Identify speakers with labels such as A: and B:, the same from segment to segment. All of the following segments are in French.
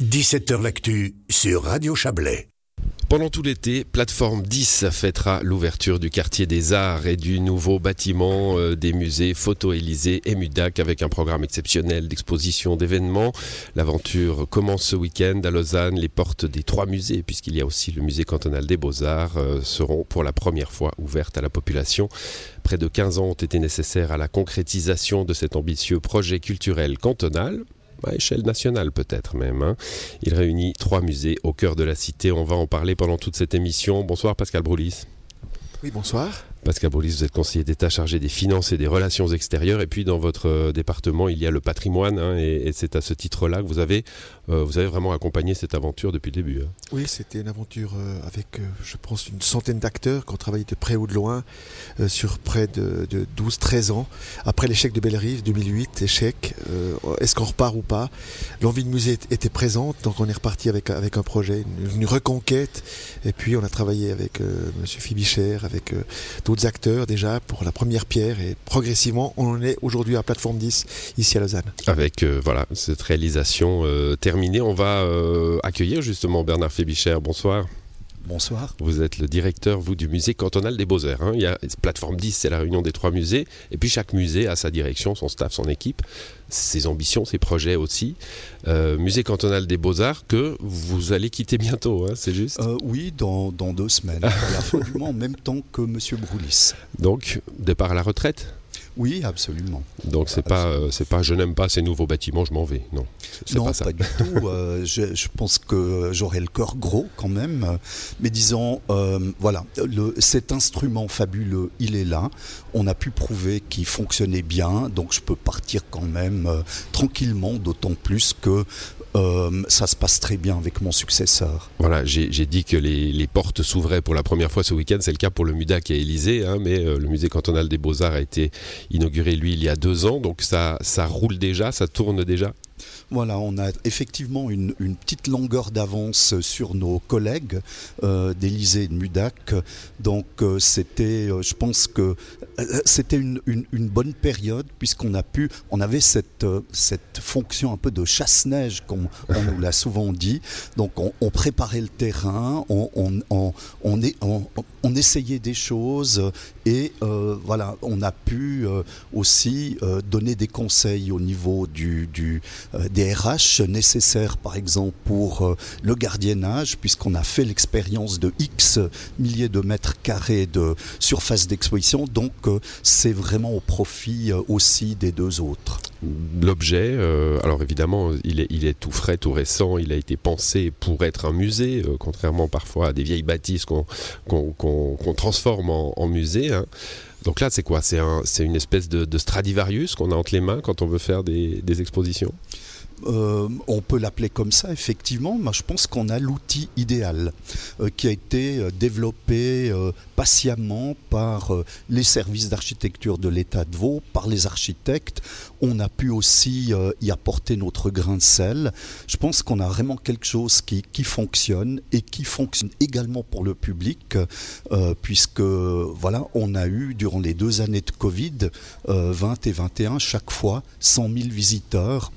A: 17h L'actu sur Radio Chablais.
B: Pendant tout l'été, Plateforme 10 fêtera l'ouverture du quartier des arts et du nouveau bâtiment euh, des musées Photo-Élysée et Mudac avec un programme exceptionnel d'exposition d'événements. L'aventure commence ce week-end à Lausanne. Les portes des trois musées, puisqu'il y a aussi le musée cantonal des beaux-arts, euh, seront pour la première fois ouvertes à la population. Près de 15 ans ont été nécessaires à la concrétisation de cet ambitieux projet culturel cantonal à échelle nationale peut-être même. Hein. Il réunit trois musées au cœur de la cité. On va en parler pendant toute cette émission. Bonsoir Pascal Broulis.
C: Oui, bonsoir.
B: Pascal Broulis, vous êtes conseiller d'État chargé des finances et des relations extérieures. Et puis dans votre euh, département, il y a le patrimoine. Hein, et, c'est à ce titre-là que vous avez, euh, vous avez vraiment accompagné cette aventure depuis le début. Hein.
C: Oui, c'était une aventure euh, avec, je pense, une centaine d'acteurs qui ont travaillé de près ou de loin sur près de, 12-13 ans. Après l'échec de Bellerive, 2008, échec, est-ce qu'on repart ou pas? L'envie de musée était présente, donc on est reparti avec, avec un projet, une, reconquête. Et puis on a travaillé avec M. Fibicher, avec d'autres acteurs déjà pour la première pierre et progressivement on en est aujourd'hui à plateforme 10 ici à Lausanne.
B: Avec euh, voilà cette réalisation euh, terminée, on va euh, accueillir justement Bernard Fébicher. Bonsoir.
D: Bonsoir.
B: Vous êtes le directeur, vous, du musée cantonal des Beaux-Arts. Hein. Il y a plateforme 10, c'est la réunion des trois musées. Et puis chaque musée a sa direction, son staff, son équipe, ses ambitions, ses projets aussi. Euh, musée cantonal des Beaux-Arts que vous allez quitter bientôt, hein, c'est juste?
D: Euh, Oui, dans, deux semaines, mois, en même temps que M. Broulis.
B: Donc, départ à la retraite?
D: Oui, absolument.
B: Donc c'est pas euh, c'est pas je n'aime pas ces nouveaux bâtiments, je m'en vais. Non,
D: non pas, pas, du tout. Euh, je, pense que j'aurai le cœur gros quand même. Mais disons, euh, voilà, le, cet instrument fabuleux, il est là. On a pu prouver qu'il fonctionnait bien, donc je peux partir quand même tranquillement. D'autant plus que euh, ça se passe très bien avec mon successeur.
B: Voilà, j'ai dit que les, portes s'ouvraient pour la première fois ce week-end. C'est le cas pour le MUDAC à Élysée, hein, mais euh, le musée cantonal des beaux-arts a été inauguré, lui, il y a deux ans. Donc ça, ça roule déjà, ça tourne déjà?
D: Voilà, on a effectivement une, petite longueur d'avance sur nos collègues euh, d'Élysée et de Mudac. Donc euh, c'était, euh, je pense que c'était une, bonne période puisqu'on a pu, on avait cette, fonction un peu de chasse-neige, comme on nous l'a souvent dit. Donc on, préparait le terrain, on, essayait des choses et voilà, on a pu aussi donner des conseils au niveau du des RH nécessaires, par exemple, pour euh, le gardiennage, puisqu'on a fait l'expérience de X milliers de mètres carrés de surface d'exposition. Donc, euh, c'est vraiment au profit euh, aussi des deux autres.
B: L'objet, alors évidemment, il est, il est, tout frais, tout récent, il a été pensé pour être un musée, contrairement parfois à des vieilles bâtisses qu'on transforme en, musée. Hein. Donc là, c'est quoi? C'est un, une espèce de, Stradivarius qu'on a entre les mains quand on veut faire des expositions?
D: Euh, on peut l'appeler comme ça, effectivement. Moi, je pense qu'on a l'outil idéal euh, qui a été euh, développé patiemment par les services d'architecture de l'État de Vaud, par les architectes. On a pu aussi y apporter notre grain de sel. Je pense qu'on a vraiment quelque chose qui, qui, fonctionne et qui fonctionne également pour le public, puisque voilà, on a eu durant les deux années de Covid, 20 et 21, chaque fois 100 000 visiteurs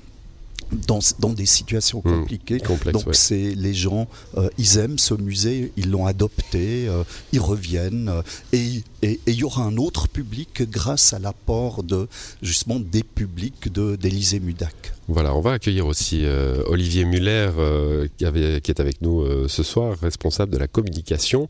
D: dans, dans, des situations hmm. compliquées. Donc c'est les gens, euh, ils aiment ce musée, ils l'ont adopté, euh, ils reviennent euh, et il y aura un autre public grâce à l'apport de justement des publics de d'Élysée Mudac.
B: Voilà, on va accueillir aussi Olivier Muller qui, avait, qui, est avec nous ce soir, responsable de la communication,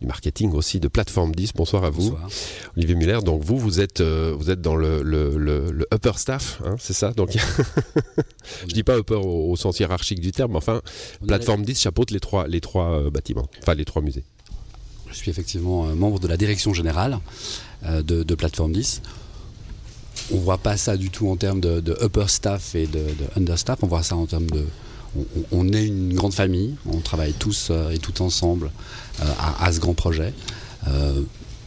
B: du marketing aussi de Plateforme 10. Bonsoir à vous. Bonsoir. Olivier Muller, donc vous, vous êtes, vous êtes dans le, le, le, upper staff, hein, c'est ça? Donc Je dis pas peur au, sens hiérarchique du terme, mais enfin, plateforme 10 chapeaute les trois, les trois euh, bâtiments, enfin les trois musées.
E: Je suis effectivement euh, membre de la direction générale euh, de, plateforme 10. On voit pas ça du tout en termes de, upper staff et de, under staff, on voit ça en termes de. On, est une grande famille, on travaille tous et tout ensemble à, ce grand projet.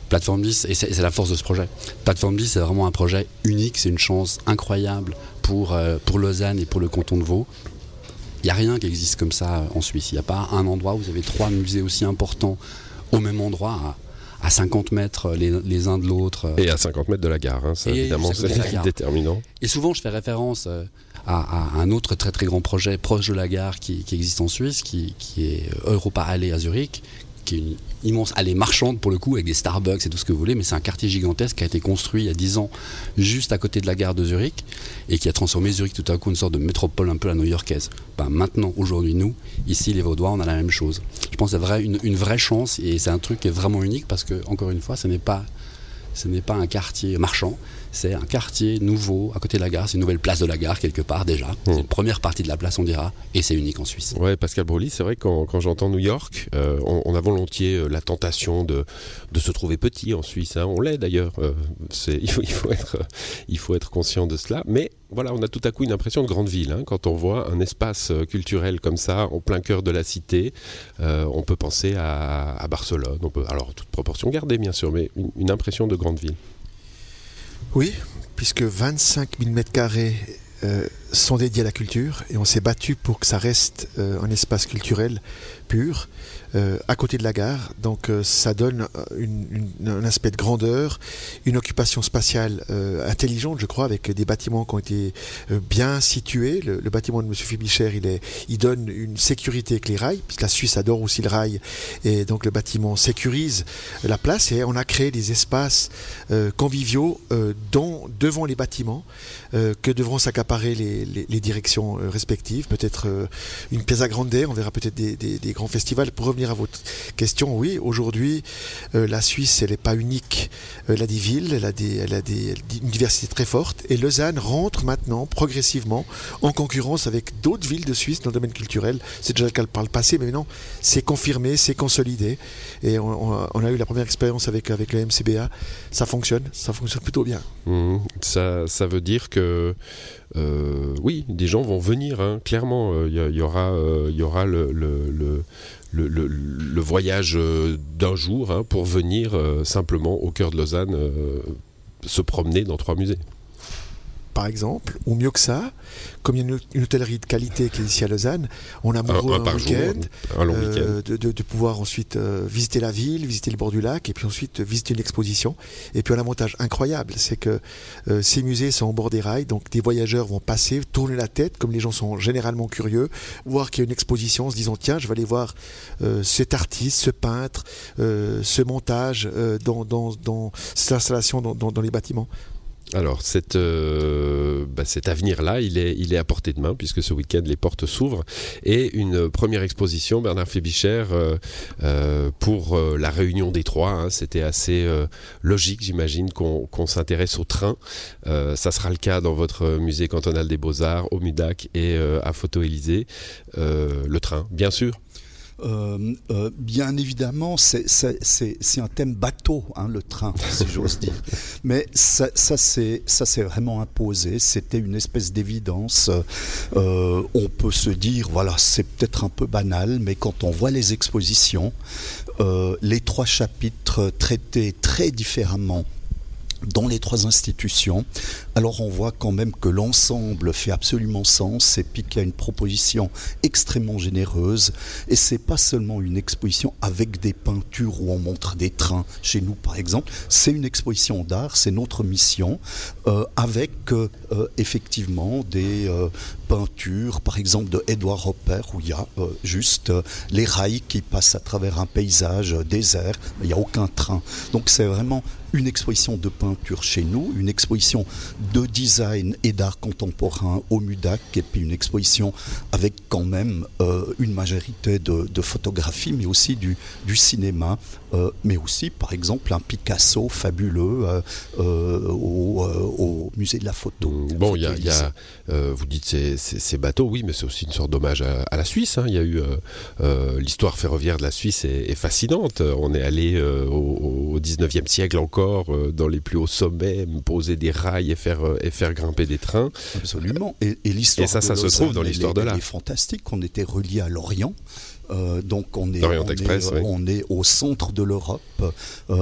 E: Plateforme 10, et c'est la force de ce projet. Plateforme 10, c'est vraiment un projet unique, c'est une chance incroyable pour, euh, pour Lausanne et pour le canton de Vaud. Il n'y a rien qui existe comme ça en Suisse. Il n'y a pas un endroit où vous avez trois musées aussi importants au même endroit, à, 50 mètres les, uns de l'autre.
B: Et à 50 mètres de la gare, hein, ça évidemment c'est déterminant.
E: Et souvent je fais référence euh, à, un autre très très grand projet proche de la gare qui, existe en Suisse, qui, est Europa Alley à Zurich, qui est une immense allée marchande pour le coup, avec des Starbucks et tout ce que vous voulez, mais c'est un quartier gigantesque qui a été construit il y a 10 ans juste à côté de la gare de Zurich et qui a transformé Zurich tout à coup en une sorte de métropole un peu à new-yorkaise. Ben, maintenant, aujourd'hui, nous, ici, les Vaudois, on a la même chose. Je pense que c'est une, vraie chance et c'est un truc qui est vraiment unique parce que, encore une fois, ce n'est pas un quartier marchand, c'est un quartier nouveau à côté de la gare, c'est une nouvelle place de la gare quelque part déjà. C'est une première partie de la place, on dira, et c'est unique en Suisse.
B: Ouais, Pascal Broly, c'est vrai que quand, j'entends New York, euh, on, a volontiers euh, la tentation de, de se trouver petit en Suisse. Hein. On l'est d'ailleurs. Euh, il, faut, il, faut être, il faut être conscient de cela. Mais voilà, on a tout à coup une impression de grande ville. Hein. quand on voit un espace culturel comme ça, en plein cœur de la cité, on peut penser à, Barcelone. On peut, alors, toute proportion gardée, bien sûr, mais une, une impression de grande ville.
C: Oui, puisque 25 000 mètres carrés euh, sont dédiés à la culture et on s'est battu pour que ça reste euh, un espace culturel pur. Euh, à côté de la gare. Donc euh, ça donne un aspect de grandeur, une occupation spatiale intelligente, je crois, avec des bâtiments qui ont été bien situés. Le, bâtiment de M. Fibicher, il, il donne une sécurité avec les rails, puisque la Suisse adore aussi le rail, et donc le bâtiment sécurise la place, et on a créé des espaces conviviaux dont, devant les bâtiments que devront s'accaparer les, directions respectives. Peut-être une piazza grande, on verra peut-être des, grands festivals pour à votre question, oui, aujourd'hui, euh, la Suisse, elle n'est pas unique. Euh, elle a des villes, elle a, des, elle a des, une diversité très forte. Et Lausanne rentre maintenant progressivement en concurrence avec d'autres villes de Suisse dans le domaine culturel. C'est déjà le cas par le passé, mais maintenant, c'est confirmé, c'est consolidé. Et on, a eu la première expérience avec, avec le MCBA. Ça fonctionne, ça fonctionne plutôt bien.
B: Mmh. ça, ça veut dire que euh, oui, des gens vont venir, hein, clairement. Il y, aura, il y aura le, voyage euh, d'un jour hein, pour venir euh, simplement au cœur de Lausanne euh, se promener dans trois musées
C: par exemple, ou mieux que ça, comme il y a une, hôtellerie de qualité qui est ici à Lausanne, on a un, week-end, euh, de, pouvoir ensuite euh, visiter la ville, visiter le bord du lac, et puis ensuite visiter une exposition. Et puis un avantage incroyable, c'est que euh, ces musées sont au bord des rails, donc des voyageurs vont passer, tourner la tête, comme les gens sont généralement curieux, voir qu'il y a une exposition en se disant tiens, je vais aller voir cet artiste, ce peintre, ce montage dans, cette installation dans les bâtiments.
B: Alors, euh, bah, cet avenir-là, il est, il est à portée de main, puisque ce week-end, les portes s'ouvrent. Et une première exposition, Bernard Fébicher, euh, euh, pour la réunion des trois. Hein, c'était assez logique, j'imagine, qu'on s'intéresse au train. ça sera le cas dans votre musée cantonal des beaux-arts, au MUDAC et à Photo-Élysée. le train, bien sûr.
D: Euh, euh, bien évidemment, c'est un thème bateau, hein, le train, si j'ose dire. Mais ça, ça s'est vraiment imposé. C'était une espèce d'évidence. Euh, on peut se dire, voilà, c'est peut-être un peu banal, mais quand on voit les expositions, les trois chapitres traités très différemment dans les trois institutions. Alors on voit quand même que l'ensemble fait absolument sens et puis qu'il y a une proposition extrêmement généreuse et c'est pas seulement une exposition avec des peintures où on montre des trains chez nous par exemple, c'est une exposition d'art, c'est notre mission euh, avec euh, effectivement des euh, peintures par exemple de Edward Hopper où il y a juste les rails qui passent à travers un paysage désert, mais il n'y a aucun train. Donc c'est vraiment une exposition de peinture chez nous, une exposition de design et d'art contemporain au MUDAC, et puis une exposition avec quand même euh, une majorité de, de photographies, mais aussi du, du cinéma, euh, mais aussi par exemple un Picasso fabuleux euh, au, au, musée de la photo.
B: Mmh, bon, il y a, y a vous dites ces, ces, bateaux, oui, mais c'est aussi une sorte d'hommage à, la Suisse. Hein. Il y a eu l'histoire ferroviaire de la Suisse est, est fascinante. On est allé au, au 19e siècle encore euh, dans les plus hauts sommets, poser des rails et faire, euh, et faire grimper des trains.
D: Absolument. Et, l'histoire
B: ça, ça se trouve dans l'histoire de l'art.
D: est fantastique. On était relié à l'Orient. Euh, donc on est, on, est, au centre de l'Europe,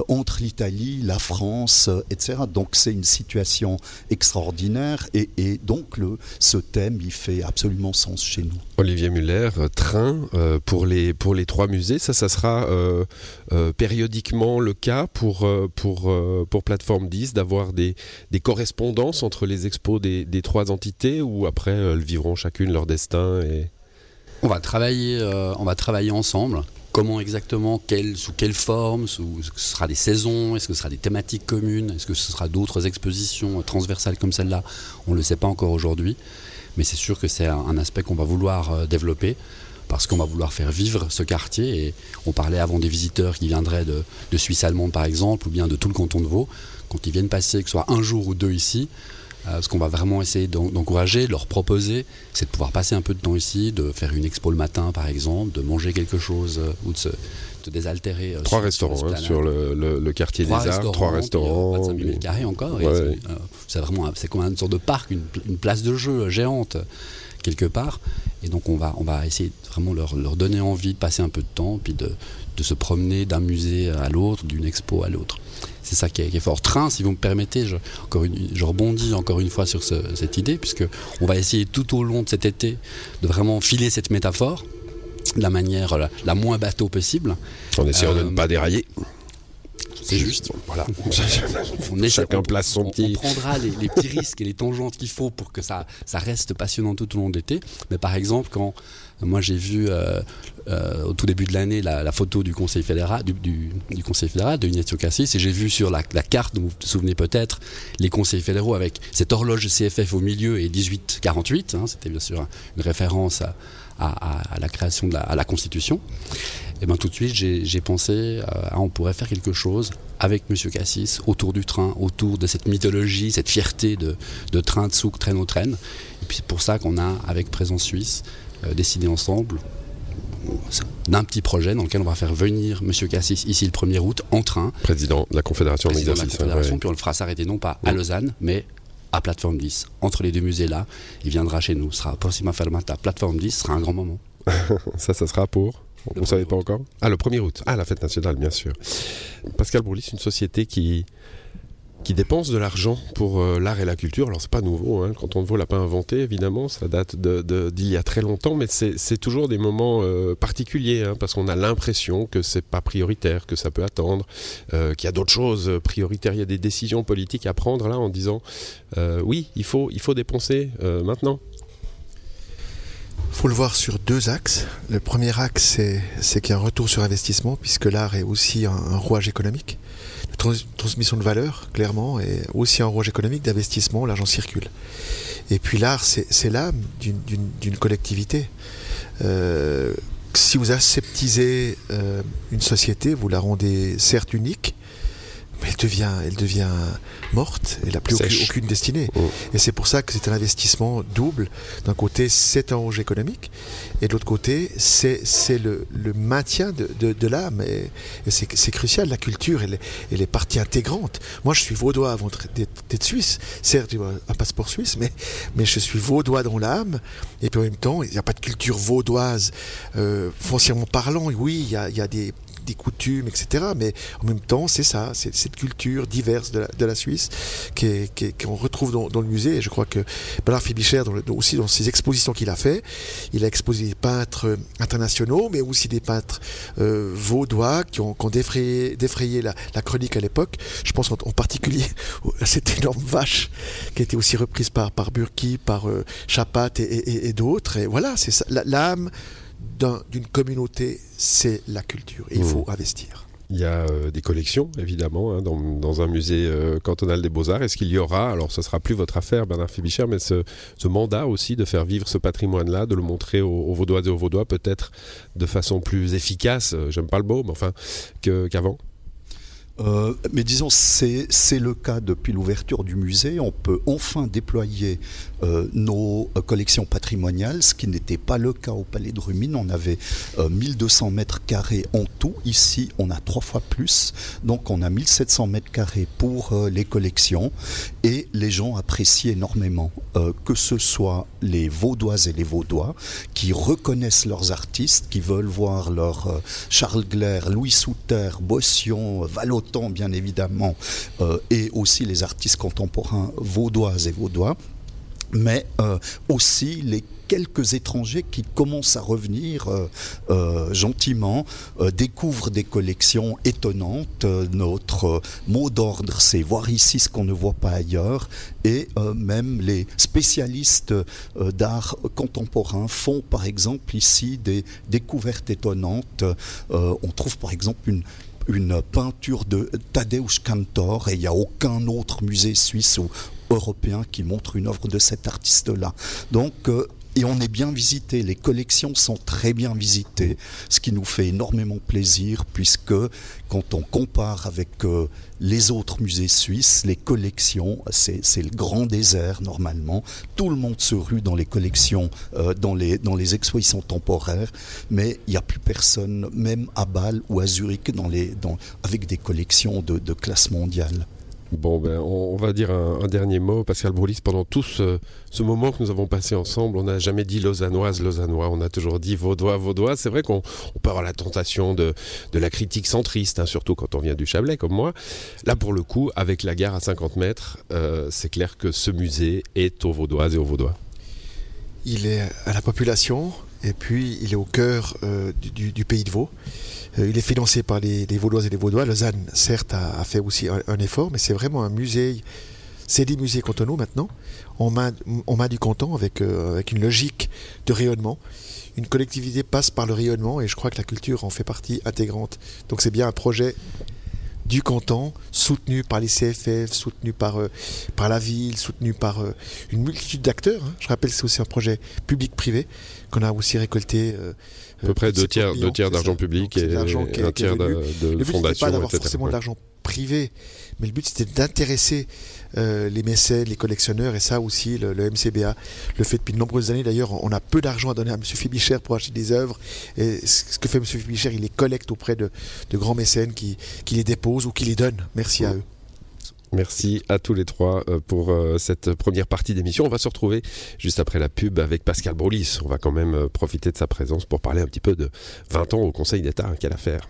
D: entre l'Italie, la France, etc. Donc c'est une situation extraordinaire et, donc le, ce thème il fait absolument sens chez nous.
B: Olivier Muller, euh, train euh, pour, les, pour les trois musées, ça, ça sera euh, périodiquement le cas pour, pour, pour Plateforme 10 d'avoir des, des correspondances entre les expos des, des trois entités ou après elles vivront chacune leur destin et...
E: On va travailler, on va travailler ensemble. Comment exactement, sous quelle forme, ce sera des saisons, est-ce que ce sera des thématiques communes, est-ce que ce sera d'autres expositions transversales comme celle-là? On ne le sait pas encore aujourd'hui, mais c'est sûr que c'est un, aspect qu'on va vouloir euh, développer parce qu'on va vouloir faire vivre ce quartier. Et on parlait avant des visiteurs qui viendraient de, de Suisse allemande par exemple, ou bien de tout le canton de Vaud. Quand ils viennent passer, que ce soit un jour ou deux ici, euh, ce qu'on va vraiment essayer d'encourager, de leur proposer, c'est de pouvoir passer un peu de temps ici, de faire une expo le matin par exemple, de manger quelque chose euh, ou de se désaltérer.
B: Euh, trois restaurants hein, sur, le, quartier
E: des
B: Arts, trois restaurants.
E: Pas de carrés encore. c'est vraiment c'est comme une sorte de parc, une, place de jeu géante quelque part. Et donc on va, on va essayer vraiment leur, leur donner envie de passer un peu de temps, puis de, de se promener d'un musée à l'autre, d'une expo à l'autre. C'est ça qui est, fort. Train, si vous me permettez, je, encore je rebondis encore une fois sur cette idée, puisque on va essayer tout au long de cet été de vraiment filer cette métaphore de la manière la, moins bateau possible.
B: En essayant de ne pas dérailler.
E: C'est juste.
B: Voilà. on Chacun place son petit.
E: On prendra les, petits risques et les tangentes qu'il faut pour que ça, ça reste passionnant tout au long de l'été. Mais par exemple, quand moi j'ai vu euh, euh, au tout début de l'année la, photo du Conseil fédéral, du, Conseil fédéral de Ignacio Cassis, et j'ai vu sur la, carte, vous vous souvenez peut-être, les conseils fédéraux avec cette horloge CFF au milieu et 1848. Hein, C'était bien sûr une référence à, la création de la, à la Constitution. Et bien tout de suite, j'ai pensé, euh, à on pourrait faire quelque chose avec M. Cassis autour du train, autour de cette mythologie, cette fierté de, de train de souk, traîne au traîne. Et puis pour ça qu'on a, avec Présence Suisse, euh, décidé ensemble, d'un petit projet dans lequel on va faire venir M. Cassis ici le 1er août en train.
B: Président de la Confédération
E: en exercice. Puis on le fera s'arrêter non pas à Lausanne, mais à Plateforme 10. Entre les deux musées là, il viendra chez nous. Ce sera Proxima Fermata, Plateforme 10, ce sera un grand moment.
B: ça, ça sera pour Vous ne savez pas encore? Ah, le 1er août. Ah, la fête nationale, bien sûr. Pascal Bourlis, une société qui qui dépensent de l'argent pour euh, l'art et la culture. Alors c'est pas nouveau, hein. quand on ne l'a pas inventé, évidemment, ça date d'il y a très longtemps, mais c'est toujours des moments euh, particuliers, hein, parce qu'on a l'impression que c'est pas prioritaire, que ça peut attendre, euh, qu'il y a d'autres choses prioritaires, il y a des décisions politiques à prendre là en disant oui, il faut, il faut dépenser maintenant.
C: Il faut le voir sur deux axes. Le premier axe, c'est qu'il y a un retour sur investissement, puisque l'art est aussi un rouage économique transmission de valeur, clairement, et aussi un rouage économique d'investissement, l'argent circule. Et puis l'art, c'est l'âme d'une collectivité. Euh, si vous aseptisez euh, une société, vous la rendez certes unique, mais elle devient, elle devient morte, elle n'a plus aucune, destinée. Oh. Et c'est pour ça que c'est un investissement double. D'un côté, c'est un enjeu économique, et de l'autre côté, c'est le, le, maintien de, de, l'âme. Et, c'est crucial, la culture, elle, elle, est partie intégrante. Moi, je suis vaudois avant d'être suisse. Certes, j'ai un passeport suisse, mais, mais je suis vaudois dans l'âme, et puis en même temps, il n'y a pas de culture vaudoise euh, foncièrement parlant. Oui, il y a, il y a des des coutumes, etc. Mais en même temps, c'est ça, c'est cette culture diverse de la, Suisse qu'on retrouve dans, le musée. Et je crois que Bernard Fibicher, aussi dans ses expositions qu'il a fait, il a exposé des peintres internationaux, mais aussi des peintres euh, vaudois qui ont, défrayé, la, chronique à l'époque. Je pense en, particulier à cette énorme vache qui a été aussi reprise par, Burki, par euh, Chapat et, d'autres. Et voilà, c'est ça, l'âme d'une communauté, c'est la culture. Et il mmh. faut investir.
B: Il y a euh, des collections, évidemment, hein, dans, un musée euh, cantonal des beaux-arts. Est-ce qu'il y aura, alors ce sera plus votre affaire, Bernard Fibicher, mais ce, mandat aussi de faire vivre ce patrimoine-là, de le montrer aux, Vaudois et aux Vaudois, peut-être de façon plus efficace, euh, j'aime pas le mot, mais enfin, qu'avant?
D: Euh, mais disons, c'est le cas depuis l'ouverture du musée. On peut enfin déployer euh, nos euh, collections patrimoniales, ce qui n'était pas le cas au Palais de Rumine. On avait 1200 mètres carrés en tout. Ici, on a trois fois plus. Donc, on a 1700 mètres carrés pour les collections. Et les gens apprécient énormément que ce soit les Vaudoises et les Vaudois qui reconnaissent leurs artistes, qui veulent voir leur Charles Glaire, Louis Souter, Bossion, Vallot bien évidemment, euh, et aussi les artistes contemporains vaudois et vaudois mais euh, aussi les quelques étrangers qui commencent à revenir euh, gentiment, découvrent des collections étonnantes. notre mot d'ordre, c'est voir ici ce qu'on ne voit pas ailleurs. Et même les spécialistes d'art contemporain font par exemple ici des découvertes étonnantes. on trouve par exemple une, une peinture de Tadeusz Kantor et il n'y a aucun autre musée suisse ou européen qui montre une œuvre de cet artiste-là. Donc, euh, et on est bien visité, les collections sont très bien visitées, ce qui nous fait énormément plaisir puisque quand on compare avec euh, les autres musées suisses, les collections, c'est le grand désert normalement. Tout le monde se rue dans les collections, euh, dans, les, dans les expositions temporaires, mais il n'y a plus personne, même à Bâle ou à Zurich, dans les, dans, avec des collections de, de classe mondiale.
B: Bon, ben, on, va dire un, dernier mot. Pascal Broulis, pendant tout ce, moment que nous avons passé ensemble, on n'a jamais dit lausannoise, lausannois. On a toujours dit vaudois, vaudois. C'est vrai qu'on peut avoir la tentation de, la critique centriste, hein, surtout quand on vient du Chablais, comme moi. Là, pour le coup, avec la gare à 50 mètres, euh, c'est clair que ce musée est aux vaudoises et aux vaudois.
C: Il est à la population et puis il est au cœur euh, du pays de Vaud. Euh, il est financé par les, Vaudoises et les Vaudois. Lausanne, certes, a, fait aussi un, effort, mais c'est vraiment un musée. C'est des musées cantonaux maintenant. On main, du canton avec, euh, avec une logique de rayonnement. Une collectivité passe par le rayonnement et je crois que la culture en fait partie intégrante. Donc c'est bien un projet du canton, soutenu par les CFF, soutenu par, euh, par la ville, soutenu par une multitude d'acteurs. Hein. Je rappelle c'est aussi un projet public-privé qu'on a aussi récolté
B: à peu près deux tiers, deux tiers d'argent public et, un tiers de, de
C: le
B: but,
C: pas d'avoir forcément de l'argent privé, mais le but c'était d'intéresser euh, les mécènes, les collectionneurs, et ça aussi, le, MCBA le fait depuis de nombreuses années. D'ailleurs, on a peu d'argent à donner à M. Fibicher pour acheter des œuvres. Et ce que fait M. Fibicher, il les collecte auprès de, grands mécènes qui, qui, les déposent ou qui les donnent. Merci à eux.
B: Merci à tous les trois euh, pour euh, cette première partie d'émission. On va se retrouver juste après la pub avec Pascal Brolis. On va quand même euh, profiter de sa présence pour parler un petit peu de 20 ans au Conseil d'État, quelle affaire.